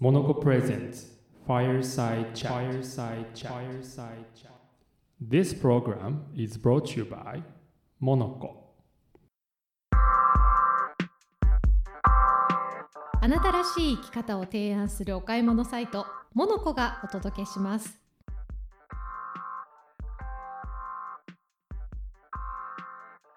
モノコプレゼンツファイルサイチャファイルサイチャファイルサイチャ This program is イアあなたらしい生き方を提案するお買い物サイトモノコがお届けします。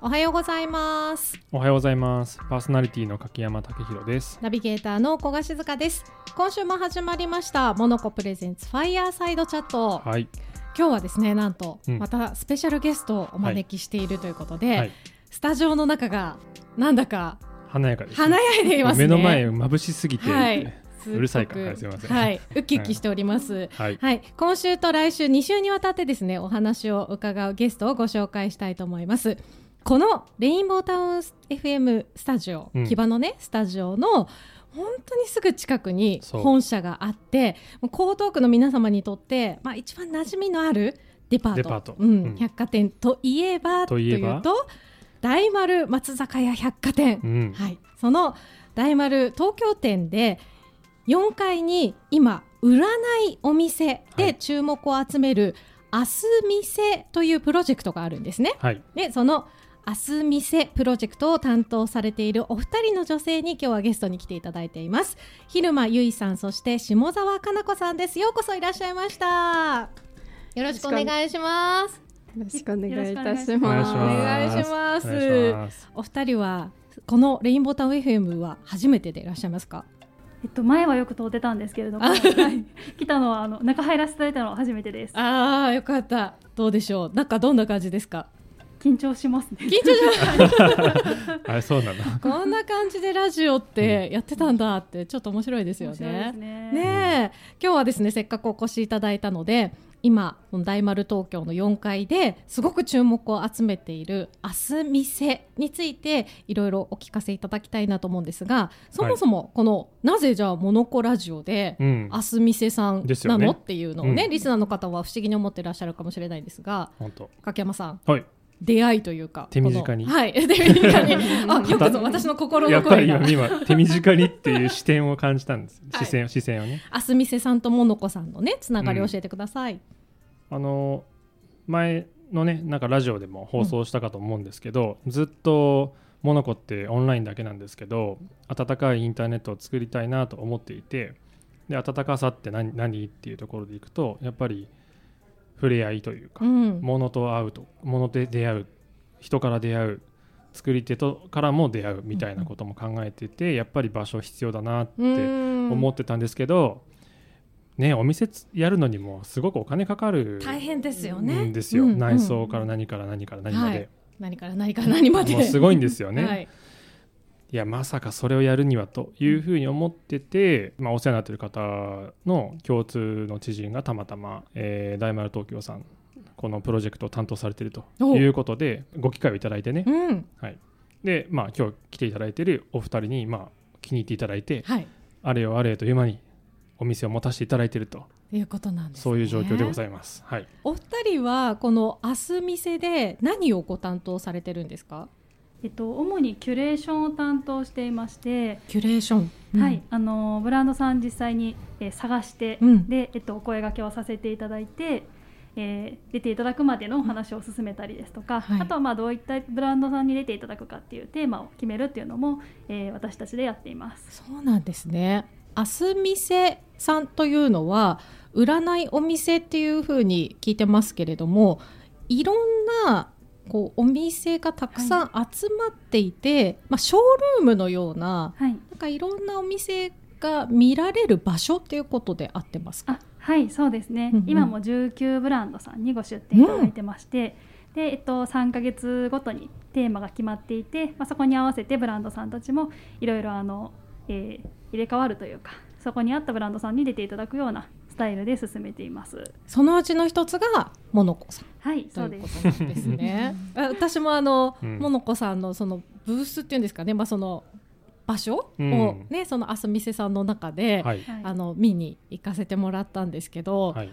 おはようございますおはようございます。パーソナリティの柿山武弘です。ナビゲーターの小賀静香です今週も始まりましたモノコプレゼンツファイヤーサイドチャットはい。今日はですねなんと、うんまたスペシャルゲストをお招きしているということで、はい。スタジオの中がなんだか華やかです、華やいでいますね目の前眩しすぎて、はいうるさいからはいすいませんはい、ウキウキしております。はい。はい、今週と来週2週にわたってですねお話を伺うゲストをご紹介したいと思いますこのレインボータウン FM スタジオ、うん。木場のねスタジオの本当にすぐ近くに本社があって江東区の皆様にとって、まあ、一番馴染みのあるデパート。うん。うん。百貨店といえばとというと大丸松坂屋百貨店。う、ん。はい、その大丸東京店で4階に今売らないお店はい。で注目を集める明日店というプロジェクトがあるんですね。はい。でその明日店プロジェクトを担当されているお二人の女性に今日はゲストに来ていただいています。昼間由衣さんそして下沢かな子さんです。ようこそいらっしゃいました。よろしくお願いします。よろしくお願いいたします。お願いします。お二人はこのレインボータウン FM は初めてでいらっしゃいますか？えっと、前はよく通ってたんですけれども、あはい。来たのはあの中入らせていただいたのは初めてです。ああよかった。どうでしょう。中どんな感じですか？緊張しますね。緊張し あれ、そうなんだ。こんな感じでラジオってやってたんだってちょっと面白いですよねすね。ねえ今日はですねせっかくお越しいただいたので今大丸東京の4階ですごく注目を集めている明日店についていろいろお聞かせいただきたいなと思うんですがそもそもこの、なぜじゃあモノコラジオでうん。明日店さんなの、っていうのをね、うんリスナーの方は不思議に思ってらっしゃるかもしれないんですが本当。柿山さんはい。出会いというか手短に。このはい。手短に。あよくぞ私の心やっぱりの声が今、今手短にっていう視点を感じたんです。はい。視線、視線をね。明日店さんとモノコさんのねつながりを教えてください、あの前のねなんかラジオでも放送したかと思うんですけど、ずっとモノコってオンラインだけなんですけど温かいインターネットを作りたいなと思っていてで温かさって何何っていうところでいくとやっぱり触れ合いというか、うん。物と会うと物で出会う人から出会う作り手とからも出会うみたいなことも考えてて、やっぱり場所必要だなって思思ってたんですけど、ねお店つやるのにもすごくお金かかる大変ですよね。んですよ、うん内装から何から何から何まで、何から何から何まで。もうすごいんですよね、はいい、やまさかそれをやるにはというふうに思ってて、まあ、お世話になっている方の共通の知人がたまたま、えー大丸東京さんこのプロジェクトを担当されているとおいうことでご機会をいただいてね、うん。はい、でまあ今日来ていただいているお二人にまあ気に入っていただいてはい。あれよあれよという間にお店を持たせていただいているとと。いうことなんです、ね、そういう状況でございます。はい。お二人はこの明日店で何をご担当されてるんですか？えっと、主にキュレーションを担当していまして、キュレーション、はい、あのブランドさん実際に、えー探して、うんで、えっと、お声掛けをさせていただいて。えー出ていただくまでのお話を進めたりですとか、はいあとはまあどういったブランドさんに出ていただくかっていうテーマを決めるっていうのも、えー私たちでやっています。そうなんですね明日店さんというのは売らないお店っていうふうに聞いてますけれどもいろんなこうお店がたくさん集まっていて、まあ、ショールームのようなはい、なんかいろんなお店が見られる場所っていうことで合ってますか？あはいそうですね、うんうん。今も19ブランドさんにご出店いただいてまして、でえっと、3ヶ月ごとにテーマが決まっていて、まあ、そこに合わせてブランドさんたちもいろいろあの、えー入れ替わるというかそこに合ったブランドさんに出ていただくようなスタイルで進めています。そのうちの一つがモノコさんはいとそうです。いうことなんですね。あ私もあの、うん。モノコさんのそのブースっていうんですかね、まあその場所をうん。ね、その明日店さんの中で、はい。はい。あの見に行かせてもらったんですけど、はい。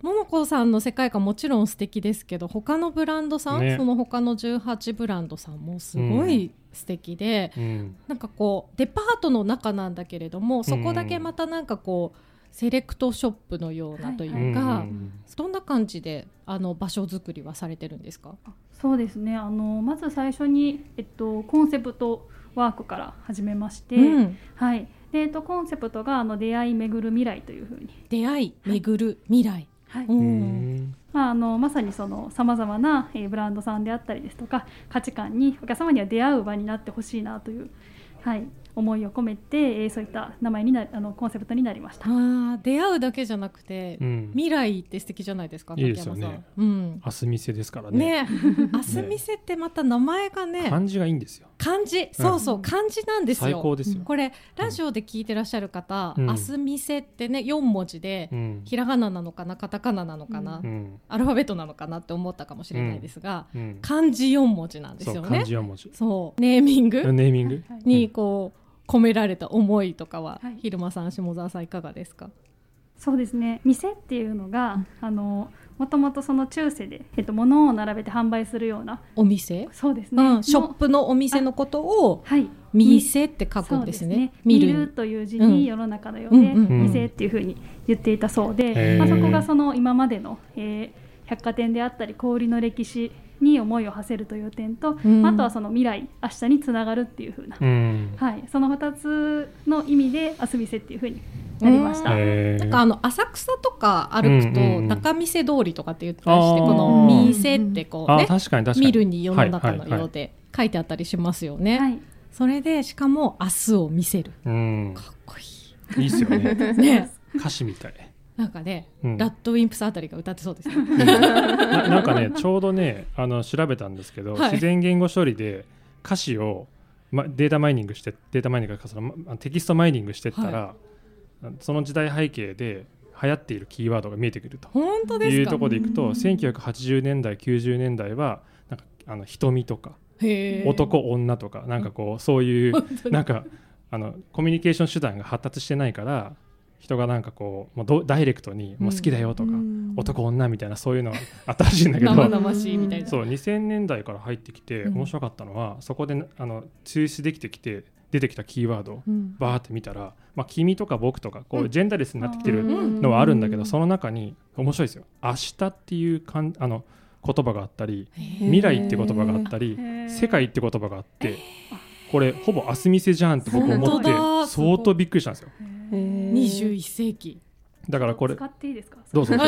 モノコさんの世界観もちろん素敵ですけど他のブランドさん、ね。その他の18ブランドさんもすごい素敵でうん。なんかこうデパートの中なんだけれどもそこだけまたなんかこうセレクトショップのようなというか、うん。どんな感じであの場所作りはされてるんですか？そうですね。あのまず最初に、えっと、コンセプトワークから始めまして、うん。はい。でえっと、コンセプトがあの出会い巡る未来というふうに、出会い巡る未来、はい。うん。うん。まあ、あのまさにそのさまざまな、えーブランドさんであったりですとか価値観にお客様には出会う場になってほしいなという、はい、思いを込めて、えーそういった名前になあのコンセプトになりました。あー出会うだけじゃなくて、うん。未来って素敵じゃないですかいいですよね。うん。明日店ですからね。ね。明日店ってまた名前がね漢字がいいんですよ。漢字。そうそう漢字なんですよ。最高ですよ。これラジオで聞いてらっしゃる方、うん。明日店ってね4文字で、うん。ひらがななのかなカタカナなのかな、うん。アルファベットなのかなって思ったかもしれないですが、うん。漢字4文字なんですそうよね漢字4文字。そうネーミングネーミング。はいにこう込められた思いとかは、はい。昼間さん下沢さんいかがですか？そうですね。店っていうのが、あのもともとその中世で、えっと、物を並べて販売するようなお店、そうですね、うん、ショッのプのお店のことをはい。店って書くんですね。見見る。るという字うん。に世の中のようで、うんうんうん。店っていうふうに言っていたそうで、へー。まあ、そこがその今までの、えー百貨店であったり小売りの歴史に思いを馳せるという点と、うん。あとはその未来明日につながるっていうふうな、うん。はい、その2つの意味で明日店っていうふうになりました。なんかあの浅草とか歩くとうんうんうん。中見世通りとかって言ったりして、この「店」ってこうあね確かに確かに。見るに世の中のはいはいはいようで書いてあったりしますよね。はい。それでしかも明日を見せる。うん。かっこいい。いっすよね。い。ね。歌詞みたいなんかね、うん。ラッドウィンプスあたりが歌ってそうですね。ななんかねちょうどねあの調べたんですけど、はい。自然言語処理で歌詞を、ま、データマイニングしてデータマイニングかそのまテキストマイニングしてったら、その時代背景で流行っているキーワードが見えてくると。本当ですか？いうところでいくと1980年代90年代はなんかあの瞳とか男女とかなんかこうそういうなんかあのコミュニケーション手段が発達してないから人がなんかこうもうどダイレクトにもう好きだよとか、男女みたいなそういうのがあったらしいんだけど生々しいみたいな。そう2000年代から入ってきてうん。面白かったのは、そこであの抽出できてきて出てきたキーワードをうん。バーって見たら、まあ、君とか僕とかこううん。ジェンダーレスになってきてるうん。のはあるんだけど、その中に面白いですよ「明日」っていうかんあの言葉があったり未来って言葉があったり世界って言葉があってこれほぼ明日店じゃんって僕思本って相当びっくりしたんですよ21世紀。だからこれ。使っていいですか？どうぞ。ぜ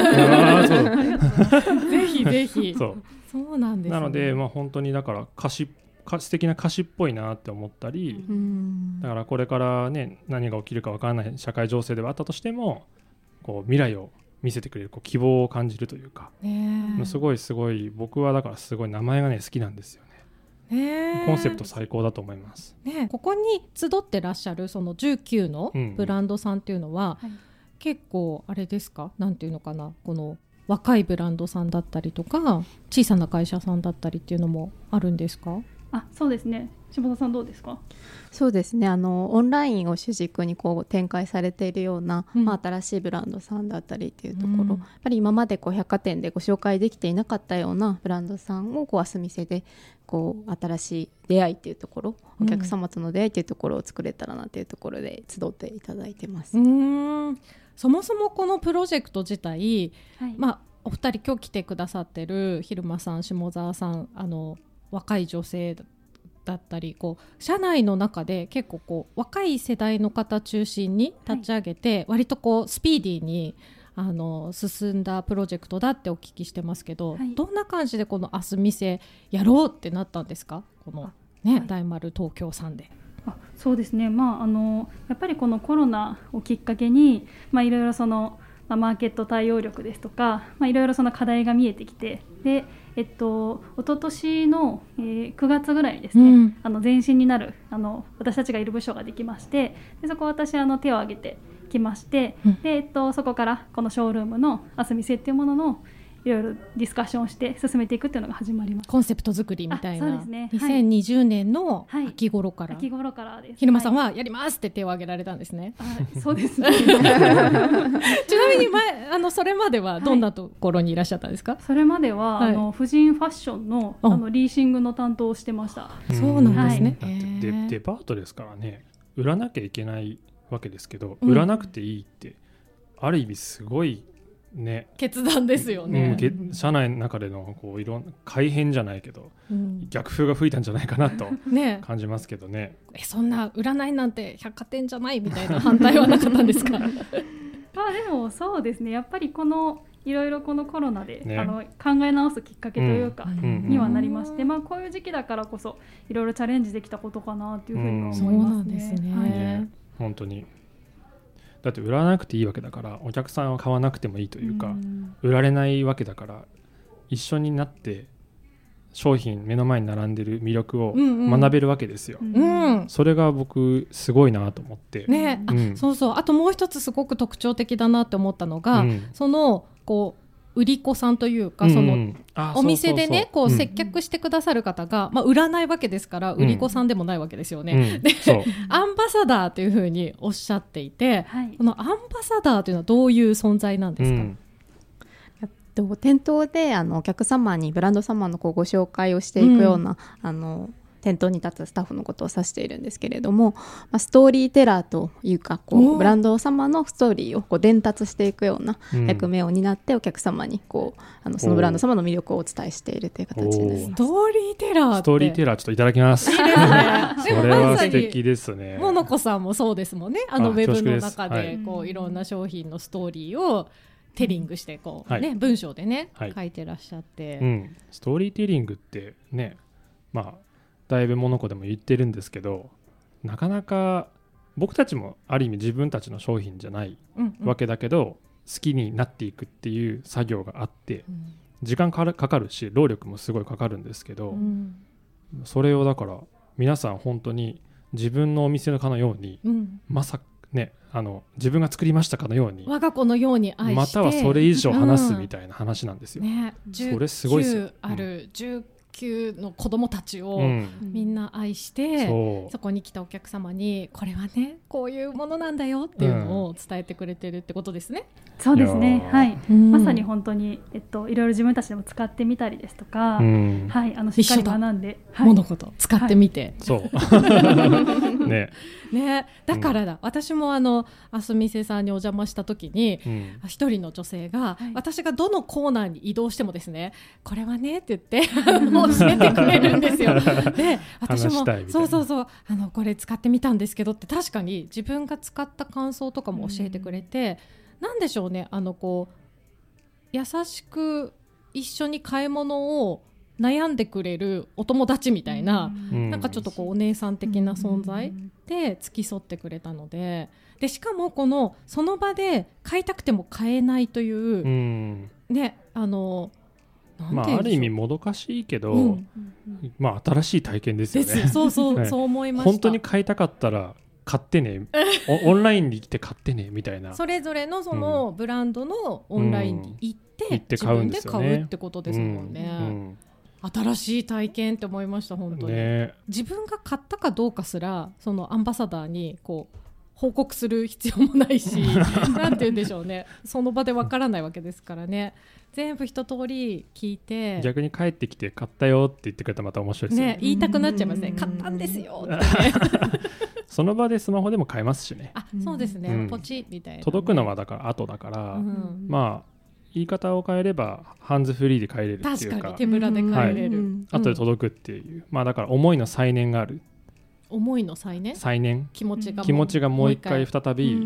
ひぜひ。そう。そうなんです、ね。なので、まあ、本当にだから歌詞歌素敵な歌詞っぽいなって思ったり、うん。だからこれからね何が起きるか分からない社会情勢ではあったとしてもこう未来を見せてくれるこう希望を感じるというか、ねえ。すごいすごい僕はだからすごい名前がね好きなんですよねねえコンセプト最高だと思います。ね、ここに集ってらっしゃるその19のうん。ブランドさんっていうのは、はい。結構あれですか？なんていうのかな？この若いブランドさんだったりとか小さな会社さんだったりっていうのもあるんですか？あそうですね下田さんどうですか？そうですね。あのオンラインを主軸にこう展開されているような、うん。まあ、新しいブランドさんだったりっていうところ、うん。やっぱり今までこう百貨店でご紹介できていなかったようなブランドさんをこう明日店でこう新しい出会いっていうところうん。お客様との出会いっていうところを作れたらなっていうところで集っていただいてます。うーん。そもそもこのプロジェクト自体、はい。まあ、お二人今日来てくださってる昼間さん下沢さんあの若い女性だったりこう社内の中で結構こう若い世代の方中心に立ち上げて、割とこうスピーディーにあの進んだプロジェクトだってお聞きしてますけど、はい。どんな感じでこの「明日店」やろうってなったんですか？この、ねはい。大丸東京さんで。あそうですね、まあ、あのやっぱりこのコロナをきっかけに、まあ、いろいろその、まあ、マーケット対応力ですとか、まあ、いろいろその課題が見えてきてで、えっと一昨年の、えー9月ぐらいにですね、うん。あの前身になるあの私たちがいる部署ができましてでそこ私あの手を挙げてきまして、うん。でえっと、そこからこのショールームの「あすみせ」っていうものの、いろいろディスカッションをして進めていくっていうのが始まります。コンセプト作りみたいな、あそうですねはい2020年のはい秋頃から、秋頃からです。ひるまさんははやりますって手を挙げられたんですね。い、あそうですね。ちなみに前あのそれまではどんなところにいらっしゃったんですか？それまでは、はいあの婦人ファッションのああのリーシングの担当をしてました。そうなんですね。デデパートですからね売らなきゃいけないわけですけど、うん売らなくていいってある意味すごいね。決断ですようん社内の中でのこういろん改変じゃないけどうん。逆風が吹いたんじゃないかなと ね。感じますけどね。えそんな占いなんて百貨店じゃないみたいな反対はなかったんですか？まあでもそうですね。やっぱりこのいろいろこのコロナで、ね。あの考え直すきっかけというか、ん。にはなりまして、まあこういう時期だからこそいろいろチャレンジできたことかなっていうふうに思いまなん。すね。ですね。はい。ね。本当にだって売らなくていいわけだからお客さんは買わなくてもいいというか、ん。売られないわけだから一緒になって商品目の前に並んでる魅力を学べるわけですよ、うん。うん。それが僕すごいなと思って、ね、あ、うん。そうそう。あともう一つすごく特徴的だなって思ったのが、うん。そのこう売り子さんというか、そのお店でねこう接客してくださる方が、まあ、売らないわけですから売り子さんでもないわけですよね。うん。うん サダーというふうにおっしゃっていてはい。このアンバサダーというのはどういう存在なんですか、うん。えっと店頭であのお客様にブランド様のこうご紹介をしていくような、あの店頭に立つスタッフのことを指しているんですけれども、まあ、ストーリーテラーというかこうブランド様のストーリーをこう伝達していくようなうん。役目を担ってお客様にこうあのそのブランド様の魅力をお伝えしているという形になりスます。トーリーテラーって。ストーリーテラーちょっといただきます。いいですね。それまさには素敵ですね。モノコさんもそうですもんね。あのあウェブの中はい。でこういろんな商品のストーリーをテリングしてこう、はい。ね文章でね、はい。書いてらっしゃって、うん、ストーリーテリングってねまあだいぶモノコでも言ってるんですけどなかなか僕たちもある意味自分たちの商品じゃないうんうん。わけだけど、好きになっていくっていう作業があってうん。時間かかるし労力もすごいかかるんですけど、うん。それをだから皆さん本当に自分のお店のかのようにうん。まさねあの自分が作りましたかのように我が子のように愛してまたはそれ以上話すみたいな話なんですよ。ね、それすごいっすよ。19ある19の子供たちをうん。みんな愛して、そう。そこに来たお客様にこれはねこういうものなんだよっていうのを伝えてくれてるってことですね。そうですね。はい、ままさに本当に、えっと、いろいろ自分たちでも使ってみたりですとか、うん。はい、あのしっかり一緒だ。学んで、はい。物事。使ってみて、そう。ね、ね。だからだ、私もあのあすみせさんにお邪魔した時にうん。一人の女性が、はい私がどのコーナーに移動してもですねこれはねって言って 教えてくれるんですよ。で私もそうそうそうあのこれ使ってみたんですけどって確かに自分が使った感想とかも教えてくれて、なんでしょうね。あのこう優しく一緒に買い物を悩んでくれるお友達みたいな、うんなんかちょっとこうお姉さん的な存在で付き添ってくれたのででしかもこのその場で買いたくても買えないというう、んね。あのまあ、ある意味もどかしいけど、うん。まあ新しい体験ですよね。そうそう、ねそう思いました。本当に買いたかったら買ってね。おオンラインに来て買ってねみたいな。それぞれのそのブランドのオンラインに行って,、行って買うんですよね。自分で買うってことですもんね、うん。新しい体験って思いました本当に、ね。自分が買ったかどうかすらそのアンバサダーにこう報告する必要もないし なんて言うんでしょうね。その場でわからないわけですからね。全部一通り聞いて逆に帰ってきて買ったよって言ってくれたらまた面白いですよ。ねね言いたくなっちゃいますね。うん買ったんですよってね。その場でスマホでも買えますしね。あそうですね、うん。ポチみたいなね、届くのはだから後だから、うん。まあ言い方を変えればハンズフリーで買えれるっていうか。確かに。手ぶらで帰れる、うん。後で届くっていう、まあだから思いの再燃がある思いの再ね再燃。気持ちが気持ちがもう一回再び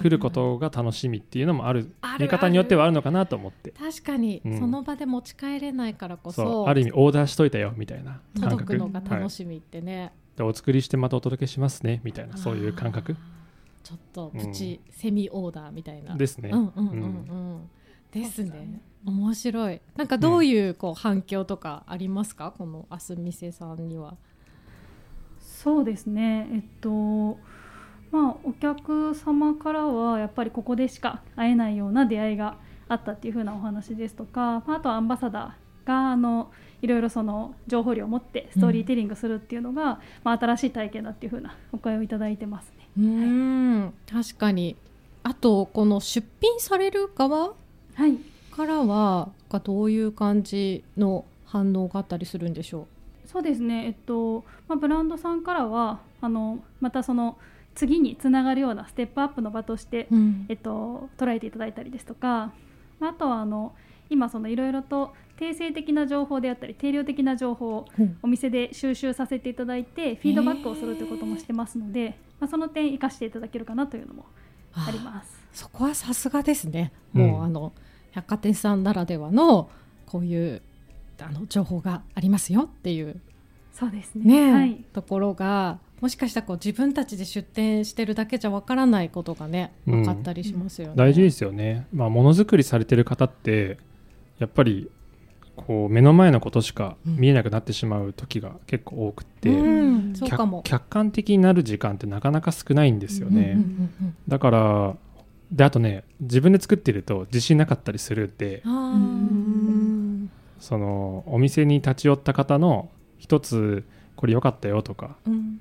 来ることが楽しみっていうのもある。見方によってはあるのかなと思って。確かに、うん。その場で持ち帰れないからこそ。ある意味オーダーしといたよみたいな感届く覚のが楽はいしみってね、でお作りしてまたお届けしますねみたいなそういう感覚。ちょっとプチ、セミオーダーみたいな。ですね。うんうんうんうん、ですね。面白い。なんかどういうこう反響とかありますか、このあすみせさんにはそうですね。えっとまあお客様からはやっぱりここでしか会えないような出会いがあったっていう風なお話ですとか、まあ、あとはアンバサダーがあのいろいろその情報量を持ってストーリーテリングするっていうのが、まあ、新しい体験だっていう風なお声をいただいてますね。うん。確かに。あとこの出品される側はい。からはがどういう感じの反応があったりするんでしょそうですね、えっとまあ、ブランドさんからはあのまたその次につながるようなステップアップの場として、う、うん。えっと、捉えていただいたりですとか、まあ、あとはあの今そのいろいろと定性的な情報であったり定量的な情報をうん。お店で収集させていただいてフィードバックをするということもしてますので、まあ、その点生かしていただけるかなというのもあります。そこはさすがですね、うん。もうあの百貨店さんならではのこういうあの情報がありますよっていう。そうですね。ね、はい。ところがもしかしたらこう自分たちで出店してるだけじゃわからないことがねうん。分かったりしますよね。大事ですよね。まあ、ものづくりされてる方ってやっぱりこう目の前のことしか見えなくなってしまう時が結構多くて、うん、そう客かも。客観的になる時間ってなかなか少ないんですよね。うんうんうんだからであとね自分で作ってると自信なかったりするんでそのお店に立ち寄った方の一つこれ良かったよとかうん。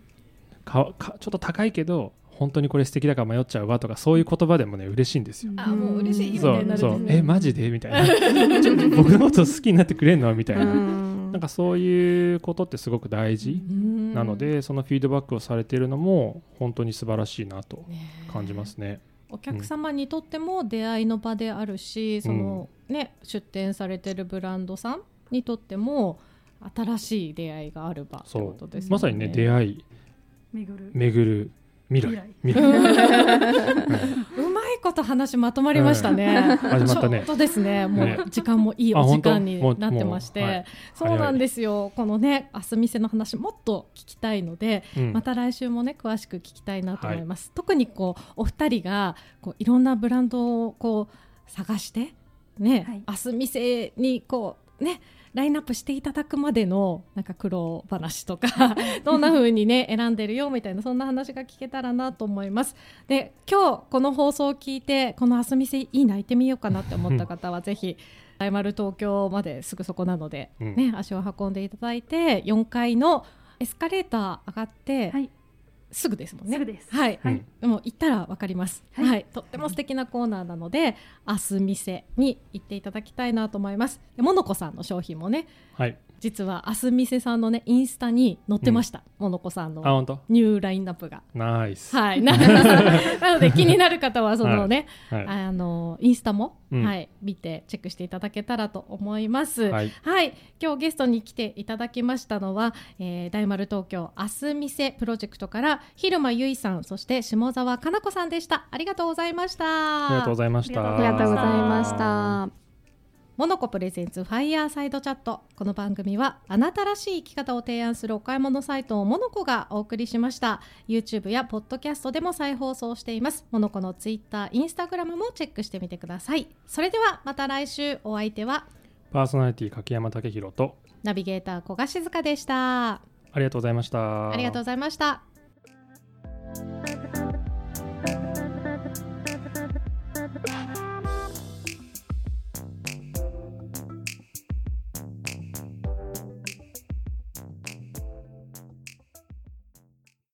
かかちょっと高いけど本当にこれ素敵だから迷っちゃうわとかそういう言葉でもね嬉しいんですよ。あもう嬉しいそう。そう。ねえマジで？みたいな。僕のこと好きになってくれんの？みたいな、うん。なんかそういうことってすごく大事うん。なので、そのフィードバックをされているのも本当に素晴らしいなとね感じますね。お客様にとっても出会いの場であるし、そのね出店されてるブランドさんにとっても新しい出会いがある場ってそことですよね。う。まさにね出会い。巡る。巡る。未来。未未来 こと話まとまりましたね。始まったねちょうどですね。もねう時間もいいあお時間になってまして、そうなんですよ。このね明日店の話もっと聞きたいので、うんまた来週もね詳しく聞きたいなと思います。特にこうお二人がこういろんなブランドをこう探してね、はい明日店にこうね。ラインナップしていただくまでのなんか苦労話とか どんな風にね選んでるよみたいなそんな話が聞けたらなと思います。で今日この放送を聞いてこの明日店いいな行ってみようかなって思った方は ぜひ大丸東京まですぐそこなので、うんね足を運んでいただいて4階のエスカレーター上がって、はいすぐですもんね。すぐです。はい、はい。でも行ったらわかります、は。はい。いとっても素敵なコーナーなので、明日店に行っていただきたいなと思います。でモノコさんの商品もね、はい実は明日店さんのねインスタに載ってました。モノコさんのあ本当？ニューラインナップが。ナイス、はい。な なので気になる方はそのね、はい。あのインスタも、うん。はい見てチェックしていただけたらと思います。はい。はい、今日ゲストに来ていただきましたのは、えー大丸東京明日店プロジェクトから昼間由衣さんそして下沢かな子さんでした。ありがとうございました。ありがとうございました。ありがとうございました。モノコプレゼンツファイヤーサイドチャット。この番組はあなたらしい生き方を提案するお買い物サイトをモノコがお送りしました。YouTube やポッドキャストでも再放送しています。モノコの Twitter、Instagram もチェックしてみてください。それではまた来週。お相手はパーソナリティ柿山武宏とナビゲーター小賀静香でした。ありがとうございました。ありがとうございました。